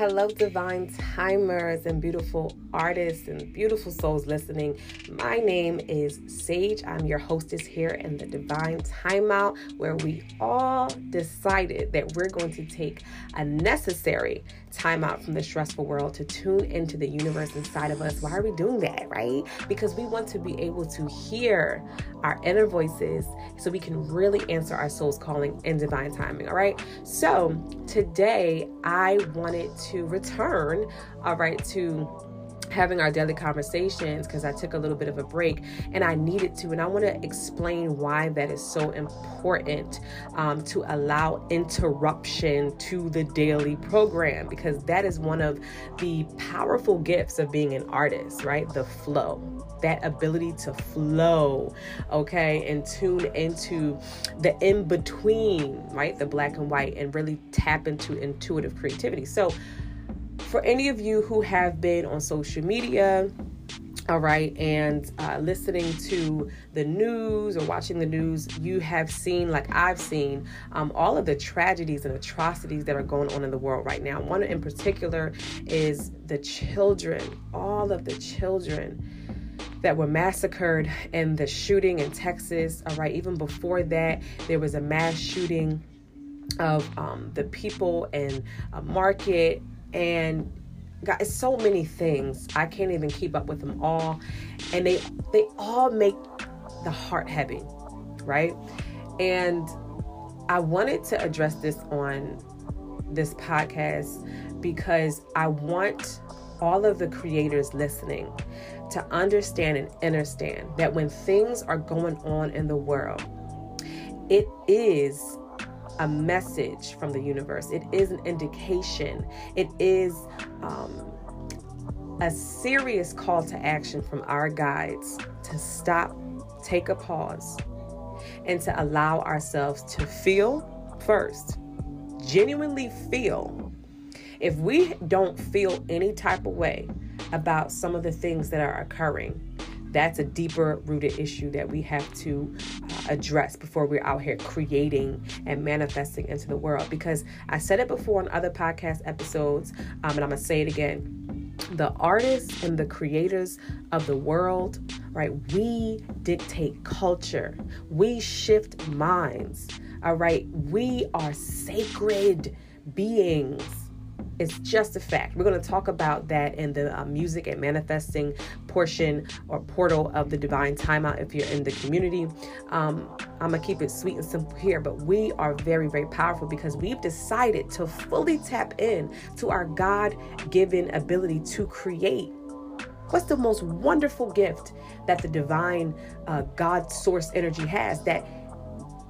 Hello, divine timers and beautiful artists and beautiful souls listening. My name is Sage. I'm your hostess here in the Divine Timeout, where we all decided that we're going to take a necessary time out from the stressful world to tune into the universe inside of us. Why are we doing that, right? Because we want to be able to hear our inner voices so we can really answer our soul's calling in divine timing, all right? So today I wanted to return, all right, to having our daily conversations because I took a little bit of a break and I needed to. And I want to explain why that is so important um, to allow interruption to the daily program because that is one of the powerful gifts of being an artist, right? The flow. That ability to flow, okay, and tune into the in between, right? The black and white, and really tap into intuitive creativity. So, for any of you who have been on social media, all right, and uh, listening to the news or watching the news, you have seen, like I've seen, um, all of the tragedies and atrocities that are going on in the world right now. One in particular is the children, all of the children that were massacred in the shooting in Texas. All right, even before that, there was a mass shooting of um, the people in a market and guys so many things. I can't even keep up with them all. And they they all make the heart heavy right? And i wanted to address this on this podcast because i want all of the creators listening to understand and understand that when things are going on in the world it is a message from the universe. It is an indication. It is um, a serious call to action from our guides to stop, take a pause, and to allow ourselves to feel first, genuinely feel. If we don't feel any type of way about some of the things that are occurring, that's a deeper rooted issue that we have to address before we're out here creating and manifesting into the world. Because I said it before on other podcast episodes, um, and I'm gonna say it again. The artists and the creators of the world, right? We dictate culture, we shift minds, all right? We are sacred beings it's just a fact. We're going to talk about that in the uh, music and manifesting portion or portal of the divine timeout if you're in the community. Um, I'm to keep it sweet and simple here, but we are very, very powerful because we've decided to fully tap in to our God given ability to create What's the most wonderful gift that the divine uh, God source energy has that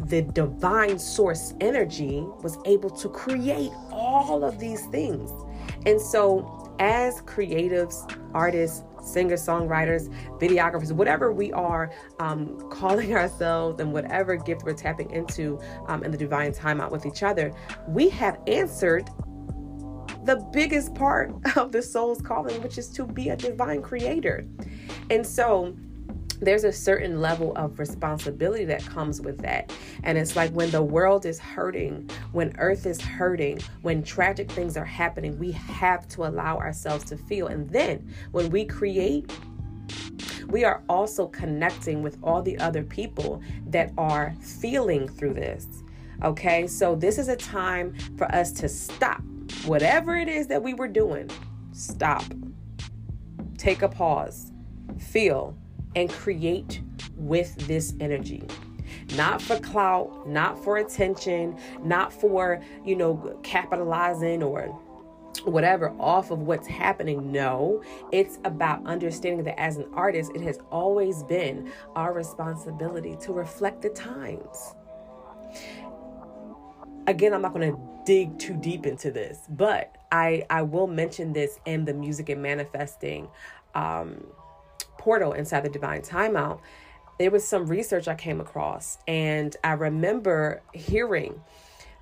the divine source energy was able to create all of these things. And so, as creatives, artists, singer songwriters, videographers, whatever we are um, calling ourselves and whatever gift we're tapping into um, in the divine timeout with each other, we have answered the biggest part of the soul's calling, which is to be a divine creator. And so, there's a certain level of responsibility that comes with that. And it's like when the world is hurting, when earth is hurting, when tragic things are happening, we have to allow ourselves to feel. And then when we create, we are also connecting with all the other people that are feeling through this. Okay, so this is a time for us to stop whatever it is that we were doing. Stop, take a pause, feel, and create with this energy not for clout, not for attention, not for, you know, capitalizing or whatever off of what's happening. No, it's about understanding that as an artist, it has always been our responsibility to reflect the times. Again, I'm not going to dig too deep into this, but I I will mention this in the music and manifesting um portal inside the divine timeout, there was some research I came across, and I remember hearing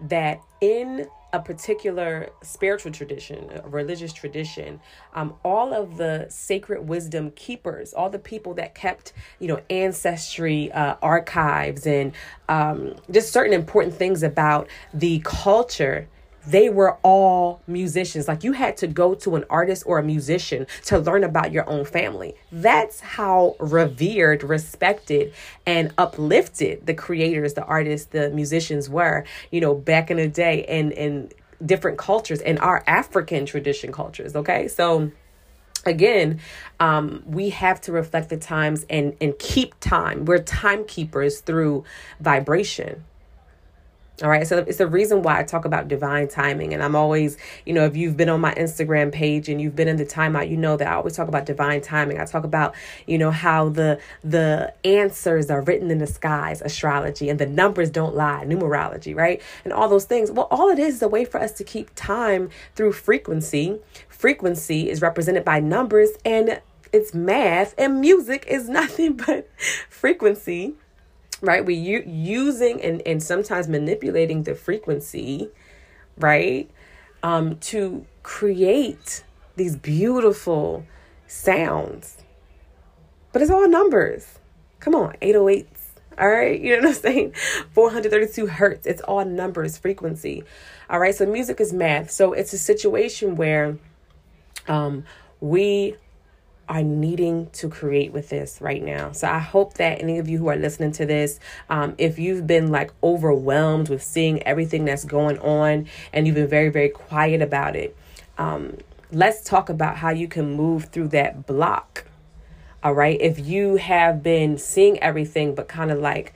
that in a particular spiritual tradition, a religious tradition, um, all of the sacred wisdom keepers, all the people that kept, you know, ancestry uh, archives and um, just certain important things about the culture they were all musicians. Like you had to go to an artist or a musician to learn about your own family. That's how revered, respected, and uplifted the creators, the artists, the musicians were, you know, back in the day and in different cultures and our African tradition cultures. Okay. So again um, we have to reflect the times and and keep time we're timekeepers through vibration all right. So it's the reason why I talk about divine timing. And I'm always, you know, if you've been on my Instagram page and you've been in the timeout, you know that I always talk about divine timing. I talk about, you know, how the the answers are written in the skies, astrology, and the numbers don't lie, numerology, right? And all those things. Well, all it is is a way for us to keep time through frequency. Frequency is represented by numbers and it's math and music is nothing but frequency right? We u- using and, and sometimes manipulating the frequency right? Um, to create these beautiful sounds. But it's all numbers. Come on 808s all right? You know what i'm saying? 432 hertz. It's all numbers frequency all right? So music is math. So it's a situation where um, we are needing to create with this right now. So I hope that any of you who are listening to this, um, if you've been like overwhelmed with seeing everything that's going on and you've been very, very quiet about it, um, let's talk about how you can move through that block. All right. If you have been seeing everything, but kind of like,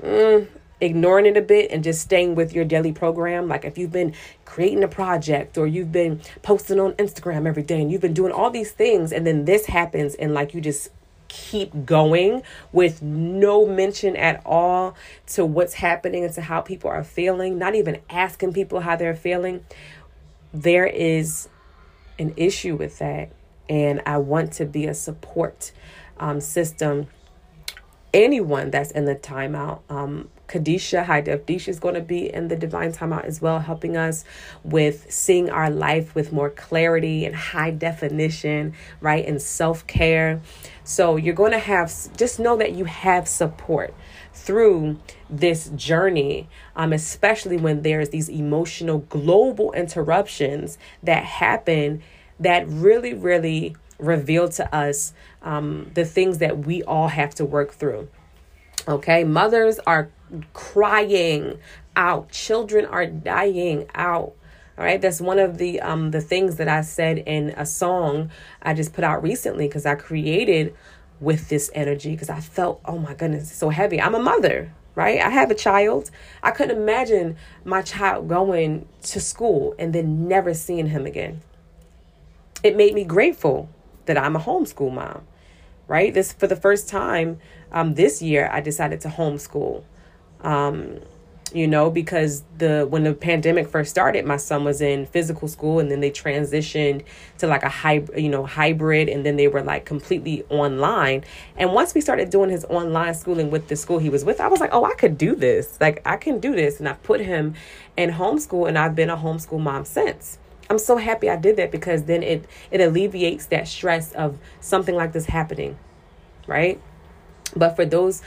mm, ignoring it a bit and just staying with your daily program. Like if you've been creating a project or you've been posting on Instagram every day and you've been doing all these things and then this happens and like you just keep going with no mention at all to what's happening and to how people are feeling, not even asking people how they're feeling, there is an issue with that. And I want to be a support um, system. Anyone that's in the timeout, um, Kadisha, High Def Disha is going to be in the Divine Timeout as well, helping us with seeing our life with more clarity and high definition, right? And self care. So you're going to have, just know that you have support through this journey, um, especially when there's these emotional global interruptions that happen that really, really reveal to us um, the things that we all have to work through. Okay, mothers are crying out. Children are dying out. All right, that's one of the um the things that I said in a song I just put out recently because I created with this energy because I felt oh my goodness so heavy. I'm a mother, right? I have a child. I couldn't imagine my child going to school and then never seeing him again. It made me grateful that I'm a homeschool mom, right? This for the first time um, this year I decided to homeschool um, you know, because the when the pandemic first started, my son was in physical school, and then they transitioned to like a hybrid, you know, hybrid, and then they were like completely online. And once we started doing his online schooling with the school he was with, I was like, oh, I could do this. Like I can do this, and I put him in homeschool, and I've been a homeschool mom since. I'm so happy I did that because then it it alleviates that stress of something like this happening, right? But for those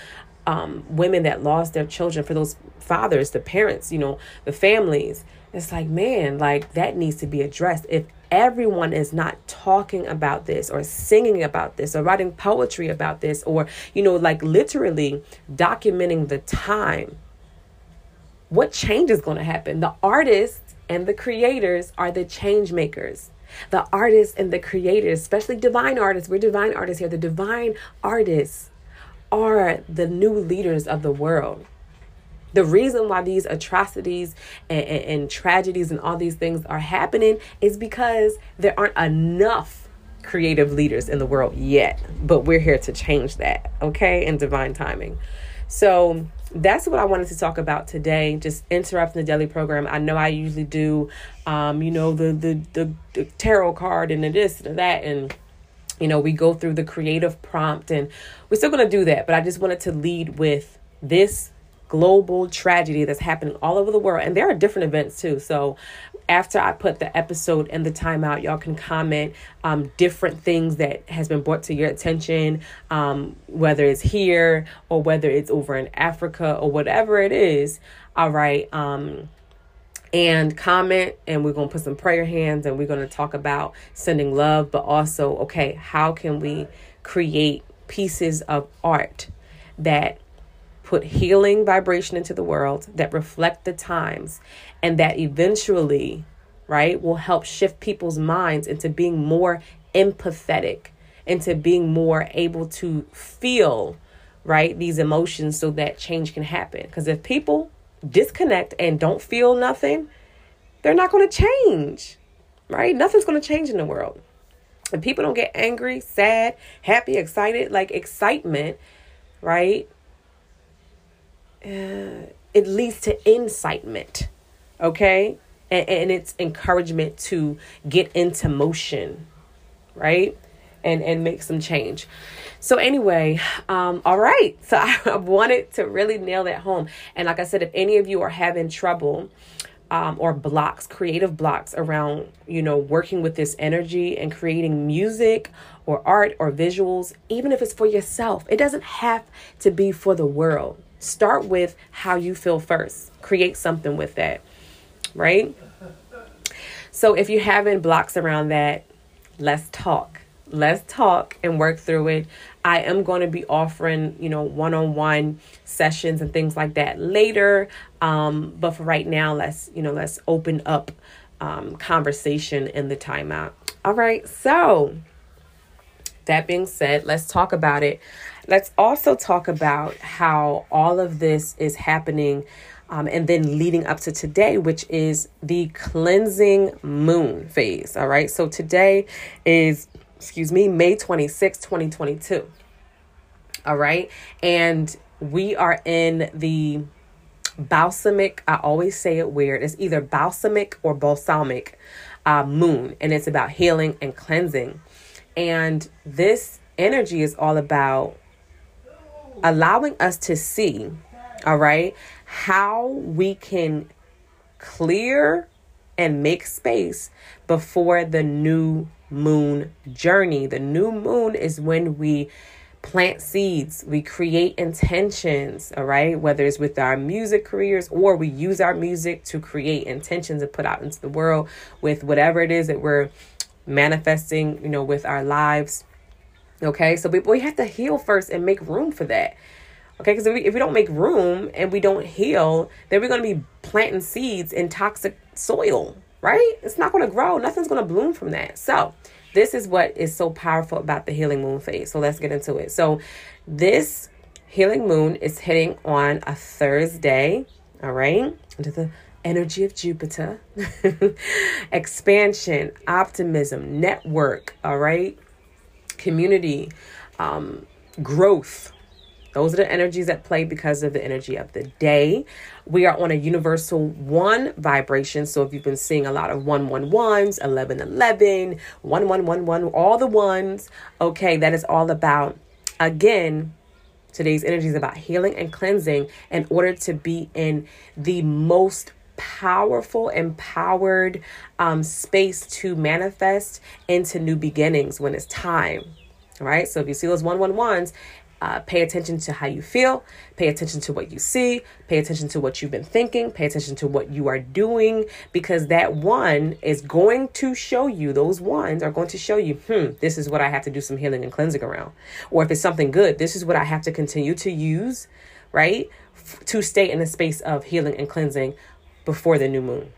um, women that lost their children, for those fathers, the parents, you know, the families. It's like, man, like that needs to be addressed. If everyone is not talking about this or singing about this or writing poetry about this or, you know, like literally documenting the time, what change is going to happen? The artists and the creators are the change makers the artists and the creators, especially divine artists. We're divine artists here. The divine artists are the new leaders of the world. The reason why these atrocities and, and, and tragedies and all these things are happening is because there aren't enough creative leaders in the world yet. But we're here to change that, okay? In divine timing. So that's what I wanted to talk about today. Just interrupting the daily program. I know I usually do, um, you know, the, the the the tarot card and the this and that, and you know, we go through the creative prompt and we're still going to do that. But I just wanted to lead with this global tragedy that's happening all over the world. And there are different events too. So after I put the episode and the timeout, y'all can comment um, different things that has been brought to your attention, um, whether it's here or whether it's over in Africa or whatever it is. All right. Um, and comment and we're going to put some prayer hands and we're going to talk about sending love but also okay how can we create pieces of art that put healing vibration into the world that reflect the times and that eventually right will help shift people's minds into being more empathetic into being more able to feel right these emotions so that change can happen. Because if people disconnect and don't feel nothing, they're not going to change, right? Nothing's going to change in the world. If people don't get angry, sad, happy, excited, like excitement, right? Uh, it leads to incitement, okay? And, and it's encouragement to get into motion, right? And, and make some change. So anyway, um, all right. So I wanted to really nail that home. And like I said, if any of you are having trouble um, or blocks, creative blocks around, you know, working with this energy and creating music or art or visuals, even if it's for yourself, it doesn't have to be for the world. Start with how you feel first. Create something with that, right? So if you're having blocks around that, let's talk let's talk and work through it. I am going to be offering, you know, one on one sessions and things like that later. Um, but for right now, let's, you know, let's open up um, conversation in the timeout. All right. So, that being said, let's talk about it. Let's also talk about how all of this is happening um, and then leading up to today, which is the cleansing moon phase. All right. So, today is excuse me, May 26, 2022. All right. And we are in the balsamic, I always say it weird. It's either balsamic or balsamic uh, moon, and it's about healing and cleansing. And this energy is all about allowing us to see, all right, how we can clear and make space before the new moon journey. The new moon is when we plant seeds, we create intentions, all right? Whether it's with our music careers or we use our music to create intentions and put out into the world with whatever it is that we're manifesting, you know, with our lives. Okay, so we, we have to heal first and make room for that. Okay, because if we, if we don't make room and we don't heal, then we're going to be planting seeds in toxic soil, right? It's not going to grow. Nothing's going to bloom from that. So, this is what is so powerful about the healing moon phase. So, let's get into it. So, this healing moon is hitting on a Thursday, all right? Into the energy of Jupiter, expansion, optimism, network, all right? Community, um, growth, those are the energies that play because of the energy of the day. We are on a universal one vibration. So if you've been seeing a lot of one one ones, 11 11, 1 1 1 1, all the ones, okay, that is all about, again, today's energy is about healing and cleansing in order to be in the most powerful, empowered um, space to manifest into new beginnings when it's time. Right. So if you see those one one ones uh, pay attention to how you feel, pay attention to what you see, pay attention to what you've been thinking, pay attention to what you are doing, because that one is going to show you, those ones are going to show you, hmm, this is what I have to do some healing and cleansing around. Or if it's something good, this is what I have to continue to use, right? F- to stay in the space of healing and cleansing before the new moon.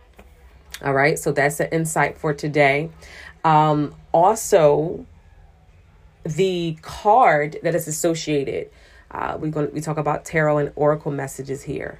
All right, so that's the insight for today. Um, also, the card that is associated. Uh, we're going we talk about tarot and oracle messages here.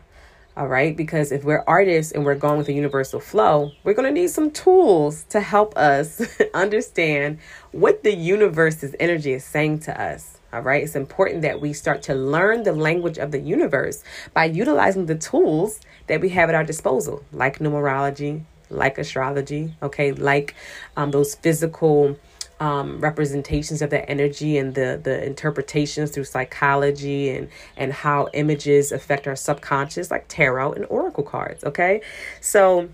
All right, because if we're artists and we're going with a universal flow, we're going to need some tools to help us understand what the universe's energy is saying to us. All right, it's important that we start to learn the language of the universe by utilizing the tools that we have at our disposal, like numerology, like astrology, okay, like um, those physical um, representations of that energy and the the interpretations through psychology and and how images affect our subconscious, like tarot and oracle cards. Okay, so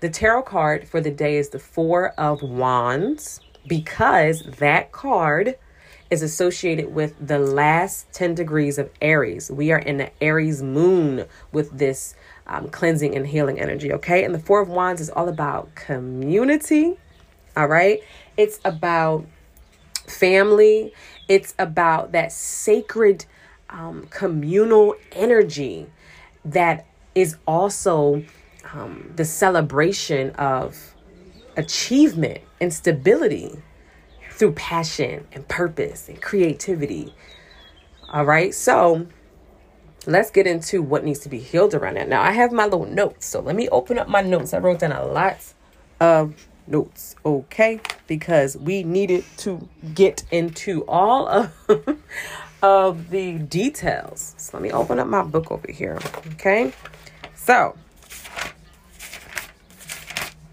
the tarot card for the day is the Four of Wands because that card is associated with the last 10 degrees of Aries. We are in the Aries moon with this um, cleansing and healing energy. Okay. And the Four of Wands is all about community. All right. It's about family. It's about that sacred um, communal energy that is also um, the celebration of achievement and stability through passion and purpose and creativity. All right, so let's get into what needs to be healed around that. Now, I have my little notes, so let me open up my notes. I wrote down a lot of notes, okay? Because we needed to get into all of, of the details. So let me open up my book over here, okay? So,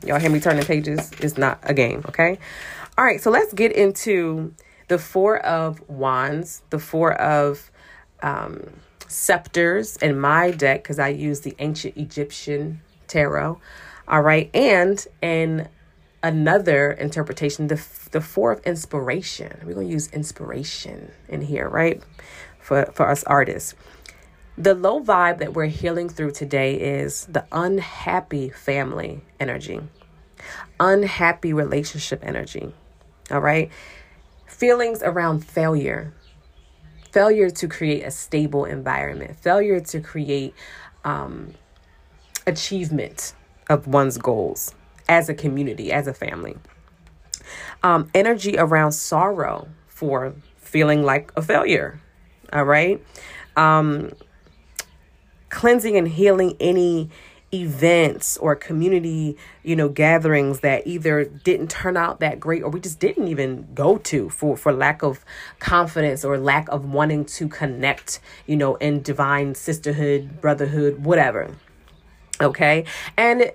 y'all hear me turning pages? It's not a game, okay? All right, so let's get into the Four of Wands, the Four of um, Scepters in my deck because I use the ancient Egyptian tarot. All right, and in another interpretation, the the Four of Inspiration. We're gonna use inspiration in here, right? For for us artists. The low vibe that we're healing through today is the unhappy family energy, unhappy relationship energy. All right. Feelings around failure, failure to create a stable environment, failure to create um, achievement of one's goals as a community, as a family. Um, energy around sorrow for feeling like a failure. All right. Um, cleansing and healing any events or community, you know, gatherings that either didn't turn out that great or we just didn't even go to for for lack of confidence or lack of wanting to connect, you know, in divine sisterhood, brotherhood, whatever. Okay? And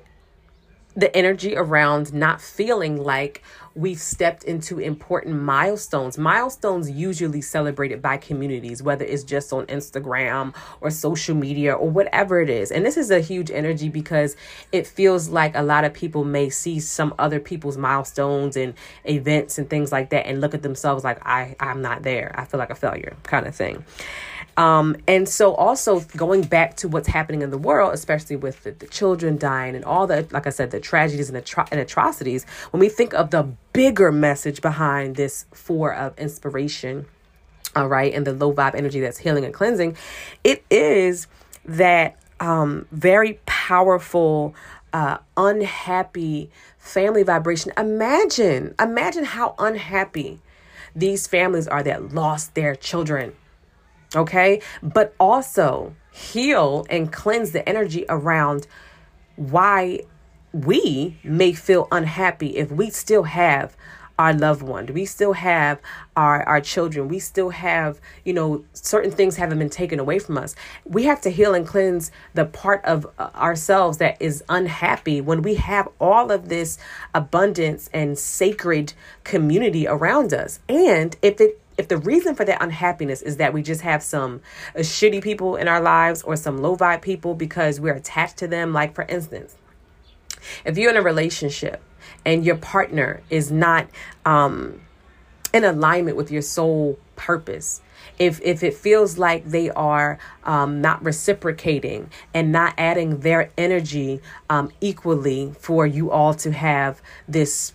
the energy around not feeling like we've stepped into important milestones. Milestones usually celebrated by communities, whether it's just on Instagram or social media or whatever it is. And this is a huge energy because it feels like a lot of people may see some other people's milestones and events and things like that and look at themselves like I I'm not there. I feel like a failure kind of thing. Um, and so also going back to what's happening in the world, especially with the, the children dying and all the, like I said, the tragedies and, atro- and atrocities, when we think of the bigger message behind this four of inspiration, all right, and the low vibe energy that's healing and cleansing, it is that um, very powerful, uh, unhappy family vibration. Imagine, imagine how unhappy these families are that lost their children okay? But also heal and cleanse the energy around why we may feel unhappy if we still have our loved one we still have our our children. We still have you know certain things haven't been taken away from us. We have to heal and cleanse the part of uh, ourselves that is unhappy when we have all of this abundance and sacred community around us. And if it if the reason for that unhappiness is that we just have some uh, shitty people in our lives or some low vibe people because we're attached to them, like for instance, if you're in a relationship and your partner is not um, in alignment with your soul purpose, if if it feels like they are um, not reciprocating and not adding their energy um, equally for you all to have this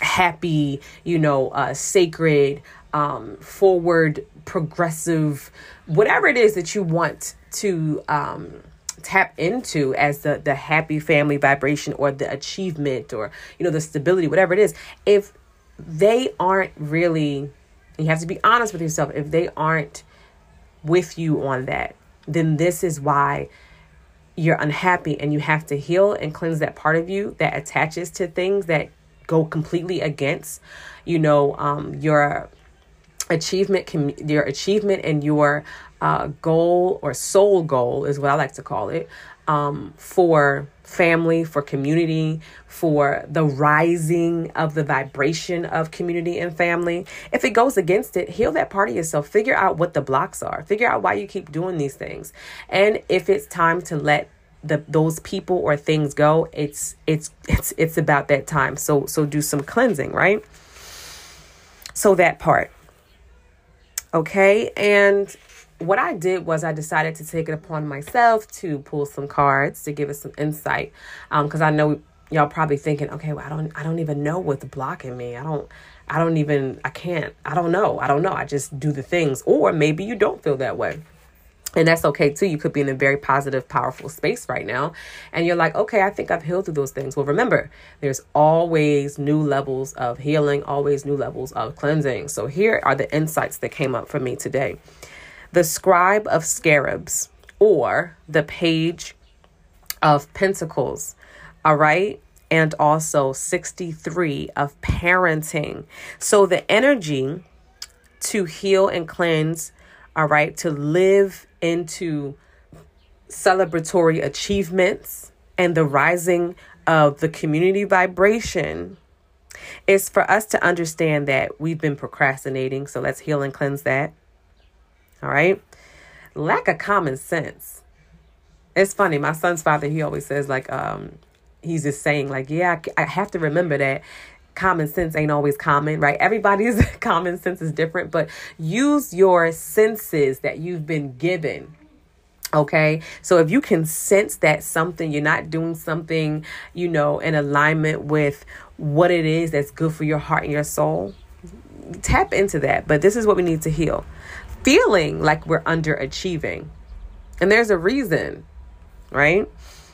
happy, you know, uh, sacred, um, forward, progressive, whatever it is that you want to um, tap into as the the happy family vibration or the achievement or you know the stability, whatever it is. If they aren't really, you have to be honest with yourself. If they aren't with you on that, then this is why you're unhappy and you have to heal and cleanse that part of you that attaches to things that go completely against you know um your achievement can your achievement and your uh, goal or soul goal is what I like to call it um, for family, for community, for the rising of the vibration of community and family. If it goes against it, heal that part of yourself. Figure out what the blocks are. Figure out why you keep doing these things. And if it's time to let the those people or things go, it's it's it's it's about that time. So so do some cleansing, right? So that part. Okay. And what I did was I decided to take it upon myself to pull some cards to give us some insight. Um, because I know y'all probably thinking, okay, well, I don't, I don't even know what's blocking me. I don't, I don't even, I can't, I don't know. I don't know. I just do the things. Or maybe you don't feel that way. And that's okay too. You could be in a very positive, powerful space right now. And you're like, okay, I think I've healed through those things. Well, remember, there's always new levels of healing, always new levels of cleansing. So here are the insights that came up for me today the scribe of scarabs or the page of pentacles. All right. And also 63 of parenting. So the energy to heal and cleanse, all right, to live into celebratory achievements and the rising of the community vibration is for us to understand that we've been procrastinating. So let's heal and cleanse that. All right. Lack of common sense. It's funny. My son's father, he always says, like, um, he's just saying, like, yeah, I have to remember that common sense ain't always common, right? Everybody's common sense is different, but use your senses that you've been given. Okay. So if you can sense that something, you're not doing something, you know, in alignment with what it is that's good for your heart and your soul, tap into that. But this is what we need to heal feeling like we're underachieving. And there's a reason, right?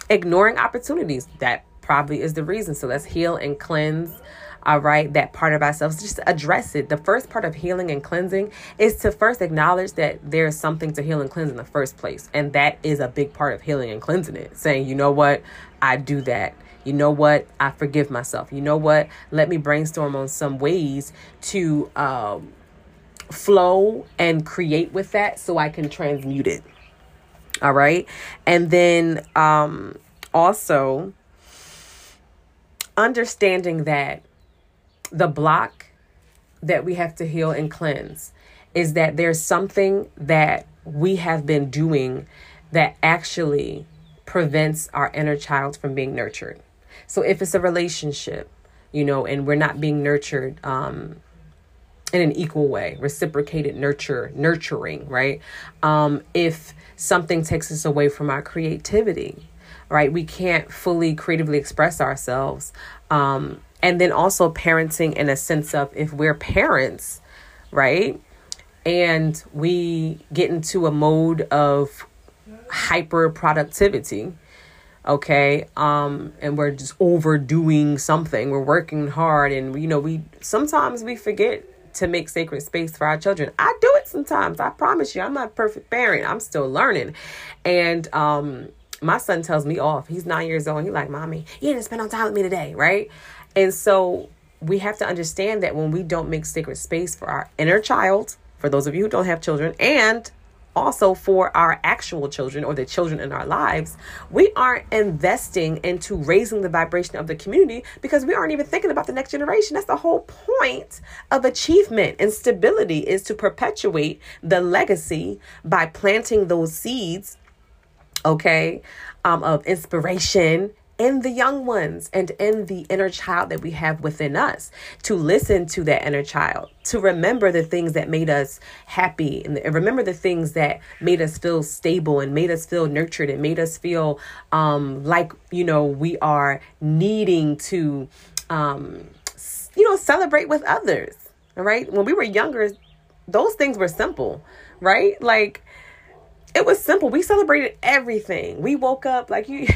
Ignoring opportunities. That probably is the reason. So let's heal and cleanse. All right, that part of ourselves, just address it. The first part of healing and cleansing is to first acknowledge that there's something to heal and cleanse in the first place. And that is a big part of healing and cleansing it. Saying, you know what, I do that. You know what, I forgive myself. You know what, let me brainstorm on some ways to um, flow and create with that so I can transmute it. All right. And then um, also understanding that the block that we have to heal and cleanse is that there's something that we have been doing that actually prevents our inner child from being nurtured. So if it's a relationship, you know, and we're not being nurtured um, in an equal way, reciprocated nurture, nurturing, right? Um, if something takes us away from our creativity, right? We can't fully creatively express ourselves. Um, and then also parenting in a sense of if we're parents, right? And we get into a mode of hyper productivity, okay um and we're just overdoing something we're working hard and you know we sometimes we forget to make sacred space for our children. I do it sometimes. I promise you, I'm not a perfect parent. I'm still learning. And um my son tells me off. He's nine years old. He's like, Mommy, you didn't spend no time with me today, right? And so we have to understand that when we don't make sacred space for our inner child, for those of you who don't have children, and also for our actual children or the children in our lives, we aren't investing into raising the vibration of the community because we aren't even thinking about the next generation. That's the whole point of achievement and stability is to perpetuate the legacy by planting those seeds, okay, um, of inspiration in the young ones and in the inner child that we have within us to listen to that inner child to remember the things that made us happy and remember the things that made us feel stable and made us feel nurtured and made us feel um, like you know we are needing to um, you know celebrate with others right? When we were younger those things were simple right? Like it was simple. We celebrated everything. We woke up like you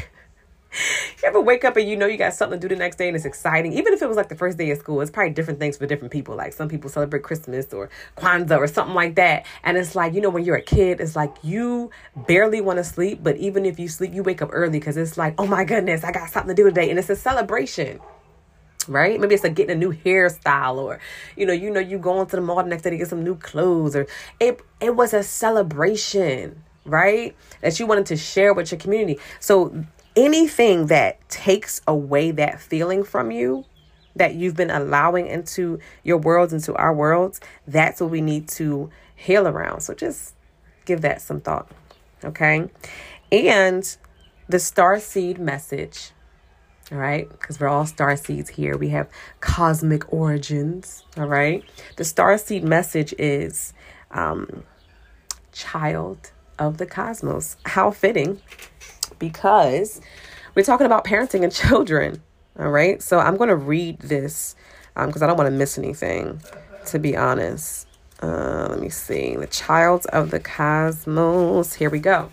you ever wake up and you know you got something to do the next day and it's exciting? Even if it was like the first day of school, it's probably different things for different people. Like some people celebrate Christmas or Kwanzaa or something like that. And it's like, you know, when you're a kid, it's like you barely want to sleep, but even if you sleep, you wake up early because it's like, oh my goodness, I got something to do today. And it's a celebration right? Maybe it's like getting a new hairstyle or you know, you know you going to the mall the next day to get some new clothes or it it was a celebration, right? That you wanted to share with your community. So anything that takes away that feeling from you that you've been allowing into your worlds, into our worlds, that's what we need to heal around. So just give that some thought. Okay. And the star seed message, all right, because we're all star seeds here. We have cosmic origins, all right. The star seed message is um, child of the cosmos. How fitting because we're talking about parenting and children. All right. So I'm going to read this because um, I don't want to miss anything, to be honest. Uh, let me see. The child of the cosmos. Here we go.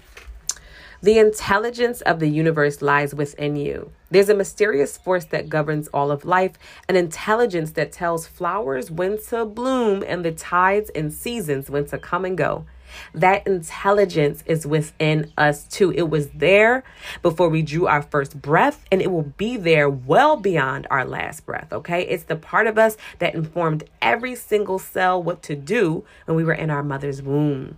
The intelligence of the universe lies within you. There's a mysterious force that governs all of life, an intelligence that tells flowers when to bloom and the tides and seasons when to come and go. That intelligence is within us too. It was there before we drew our first breath, and it will be there well beyond our last breath. Okay. It's the part of us that informed every single cell what to do when we were in our mother's womb.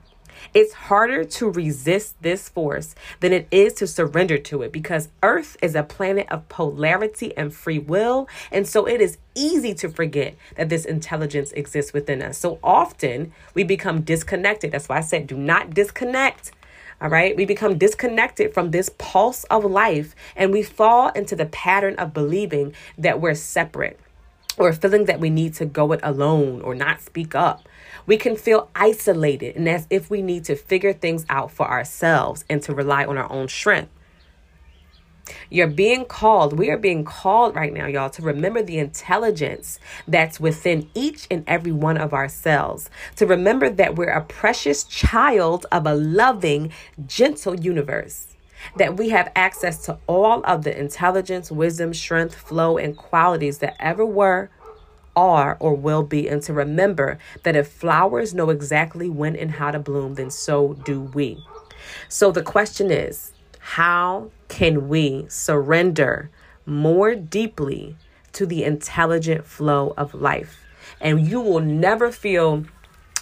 It's harder to resist this force than it is to surrender to it because Earth is a planet of polarity and free will. And so it is easy to forget that this intelligence exists within us. So often we become disconnected. That's why I said, do not disconnect. All right. We become disconnected from this pulse of life and we fall into the pattern of believing that we're separate or feeling that we need to go it alone or not speak up. We can feel isolated and as if we need to figure things out for ourselves and to rely on our own strength. You're being called, we are being called right now, y'all, to remember the intelligence that's within each and every one of ourselves. To remember that we're a precious child of a loving, gentle universe that we have access to all of the intelligence, wisdom, strength, flow, and qualities that ever were, are, or will be, and to remember that if flowers know exactly when and how to bloom, then so do we. So the question is how can we surrender more deeply to the intelligent flow of life? And you will never feel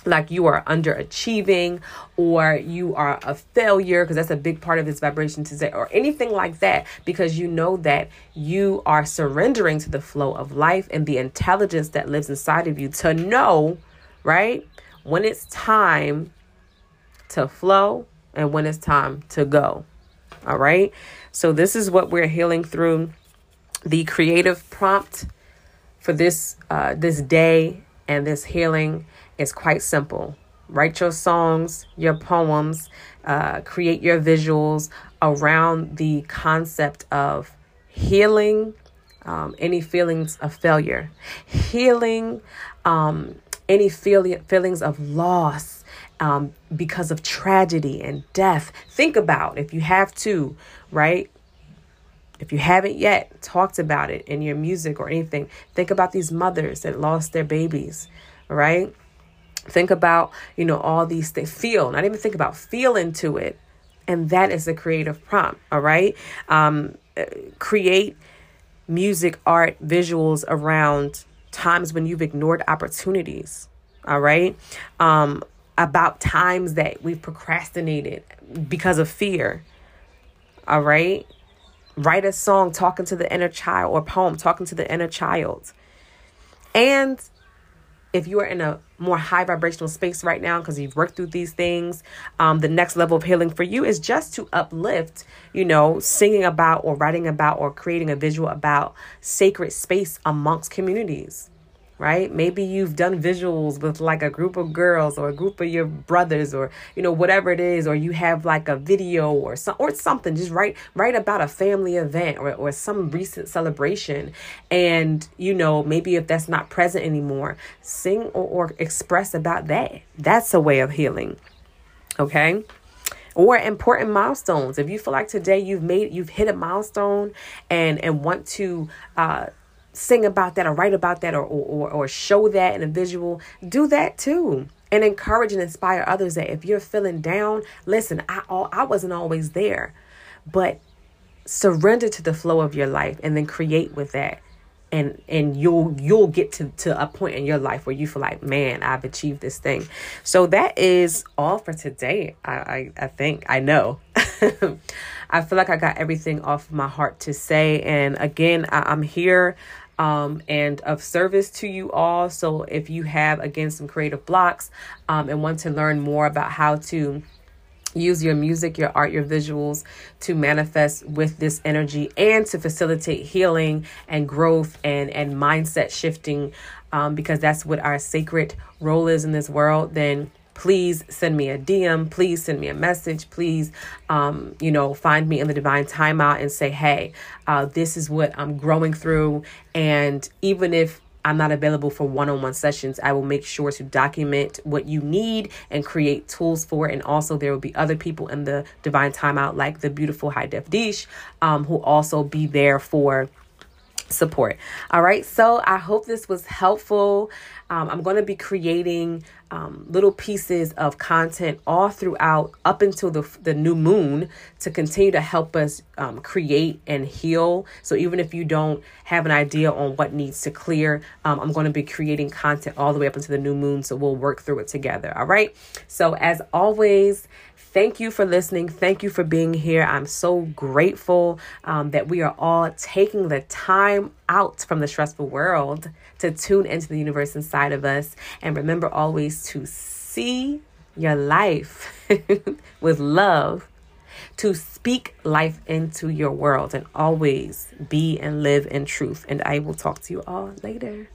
like you are underachieving or you are a failure because that's a big part of this vibration to say or anything like that because you know that you are surrendering to the flow of life and the intelligence that lives inside of you to know right when it's time to flow and when it's time to go all right? So this is what we're healing through the creative prompt for this uh, this day and this healing is quite simple. Write your songs, your poems, uh, create your visuals around the concept of healing um, any feelings of failure, healing um, any feel- feelings of loss um, because of tragedy and death. Think about if you have to, right? If you haven't yet talked about it in your music or anything, think about these mothers that lost their babies, right? Think about, you know, all these things. Feel, not even think about, feel into it. And that is the creative prompt, all right? Um, uh, create music, art, visuals around times when you've ignored opportunities, all right? Um, about times that we've procrastinated because of fear, all right? Write a song talking to the inner child or poem talking to the inner child. And if you are in a more high vibrational space right now because you've worked through these things, um, the next level of healing for you is just to uplift, you know, singing about or writing about or creating a visual about sacred space amongst communities right? Maybe you've done visuals with like a group of girls or a group of your brothers or you know whatever it is or you have like a video or some or something just write write about a family event or or some recent celebration and you know maybe if that's not present anymore sing or, or express about that. That's a way of healing. Okay? or important milestones if you feel like today you've made you've hit a milestone and and want to uh sing about that or write about that or, or, or show that in a visual, do that too. And encourage and inspire others that if you're feeling down, listen, I, I wasn't always there, but surrender to the flow of your life and then create with that. And and you'll you'll get to to a point in your life where you feel like man i've achieved this thing. So that is all for today. I i, I think i know. I feel like i got everything off my heart to say. And again I, i'm here um, and of service to you all. So if you have, again, some creative blocks um, and want to learn more about how to use your music, your art, your visuals to manifest with this energy and to facilitate healing and growth and, and mindset shifting, um, because that's what our sacred role is in this world, then please send me a DM. Please send me a message. Please, um, you know, find me in the divine timeout and say, hey, uh, this is what I'm growing through. And even if I'm not available for one on one sessions, I will make sure to document what you need and create tools for. And also, there will be other people in the divine timeout, like the beautiful High Def Dish, um, who also be there for support. All right, so I hope this was helpful. Um, I'm going to be creating um, little pieces of content all throughout up until the, the new moon to continue to help us um, create and heal. So even if you don't have an idea on what needs to clear, um, I'm going to be creating content all the way up into the new moon. So we'll work through it together. All right. So as always, Thank you for listening. Thank you for being here. I'm so grateful um, that we are all taking the time out from the stressful world to tune into the universe inside of us. And remember always to see your life with love, to speak life into your world, and always be and live in truth. And I will talk to you all later.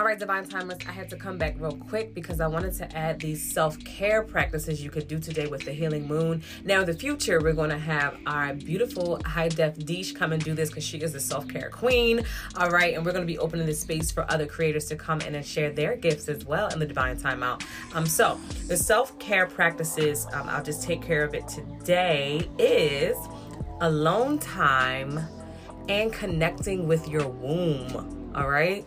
All right, Divine Timers, I had to come back real quick because I wanted to add these self care practices you could do today with the Healing Moon. Now, in the future, we're going to have our beautiful High Def Dish come and do this because she is the self care queen. All right, and we're going to be opening this space for other creators to come in and share their gifts as well in the Divine Timeout. Um, so, the self care practices, um, I'll just take care of it today, is alone time and connecting with your womb. All right.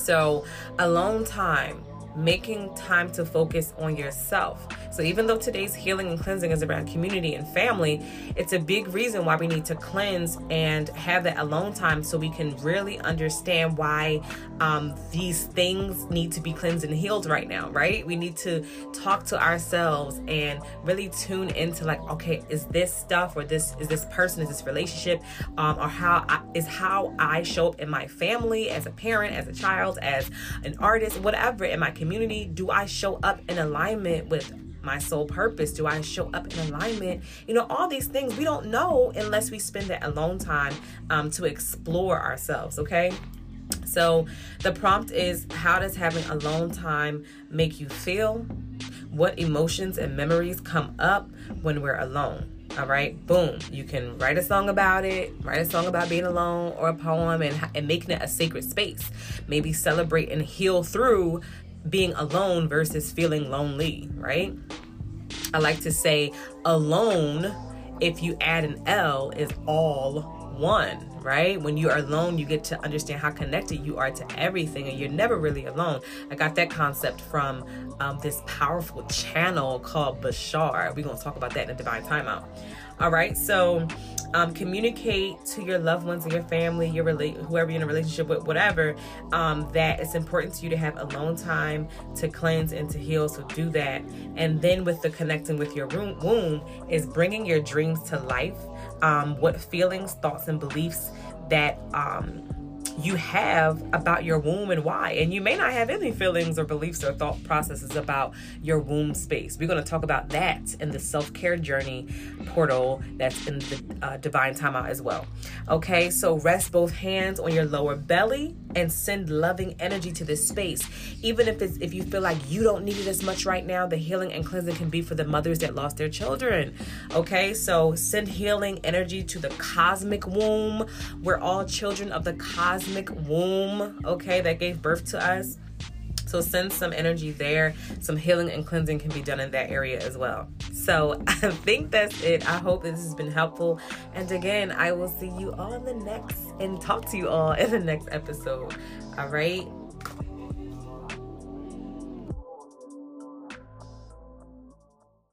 So, alone time, making time to focus on yourself. So, even though today's healing and cleansing is around community and family, it's a big reason why we need to cleanse and have that alone time so we can really understand why um, these things need to be cleansed and healed right now, right? We need to talk to ourselves and really tune into like, okay, is this stuff or this is this person, is this relationship, um, or how I, is how I show up in my family as a parent, as a child, as an artist, whatever in my community? Do I show up in alignment with my sole purpose? Do I show up in alignment? You know, all these things we don't know unless we spend that alone time um, to explore ourselves, okay? So the prompt is how does having alone time make you feel? What emotions and memories come up when we're alone? All right, boom. You can write a song about it, write a song about being alone or a poem and, and making it a sacred space. Maybe celebrate and heal through being alone versus feeling lonely, right? I like to say alone, if you add an L, is all one, right? When you are alone, you get to understand how connected you are to everything, and you're never really alone. I got that concept from um, this powerful channel called Bashar. We're going to talk about that in a divine timeout. All right, so um, communicate to your loved ones and your family, your relate, whoever you're in a relationship with, whatever, um, that it's important to you to have alone time to cleanse and to heal. So do that, and then with the connecting with your womb is bringing your dreams to life. Um, what feelings, thoughts, and beliefs that um, you have about your womb and why. And you may not have any feelings or beliefs or thought processes about your womb space. We're going to talk about that in the self care journey portal that's in the uh, divine timeout as well. Okay, so rest both hands on your lower belly and send loving energy to this space. Even if it's if you feel like you don't need it as much right now, the healing and cleansing can be for the mothers that lost their children. Okay, so send healing energy to the cosmic womb. We're all children of the cosmic womb, okay, that gave birth to us. So send some energy there. Some healing and cleansing can be done in that area as well. So I think that's it. I hope this has been helpful. And again, I will see you all in the next and talk to you all in the next episode. All right.